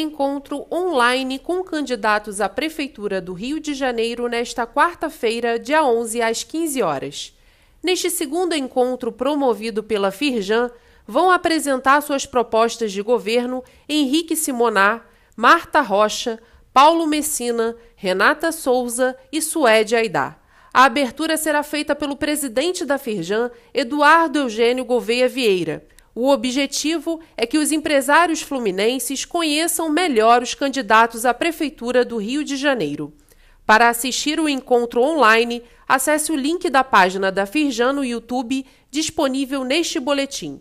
encontro online com candidatos à Prefeitura do Rio de Janeiro nesta quarta-feira, dia 11, às 15 horas. Neste segundo encontro promovido pela Firjan, vão apresentar suas propostas de governo Henrique Simonar, Marta Rocha, Paulo Messina, Renata Souza e Suede Aidar. A abertura será feita pelo presidente da Firjan, Eduardo Eugênio Gouveia Vieira. O objetivo é que os empresários fluminenses conheçam melhor os candidatos à Prefeitura do Rio de Janeiro. Para assistir o encontro online, acesse o link da página da Firjan no YouTube, disponível neste boletim.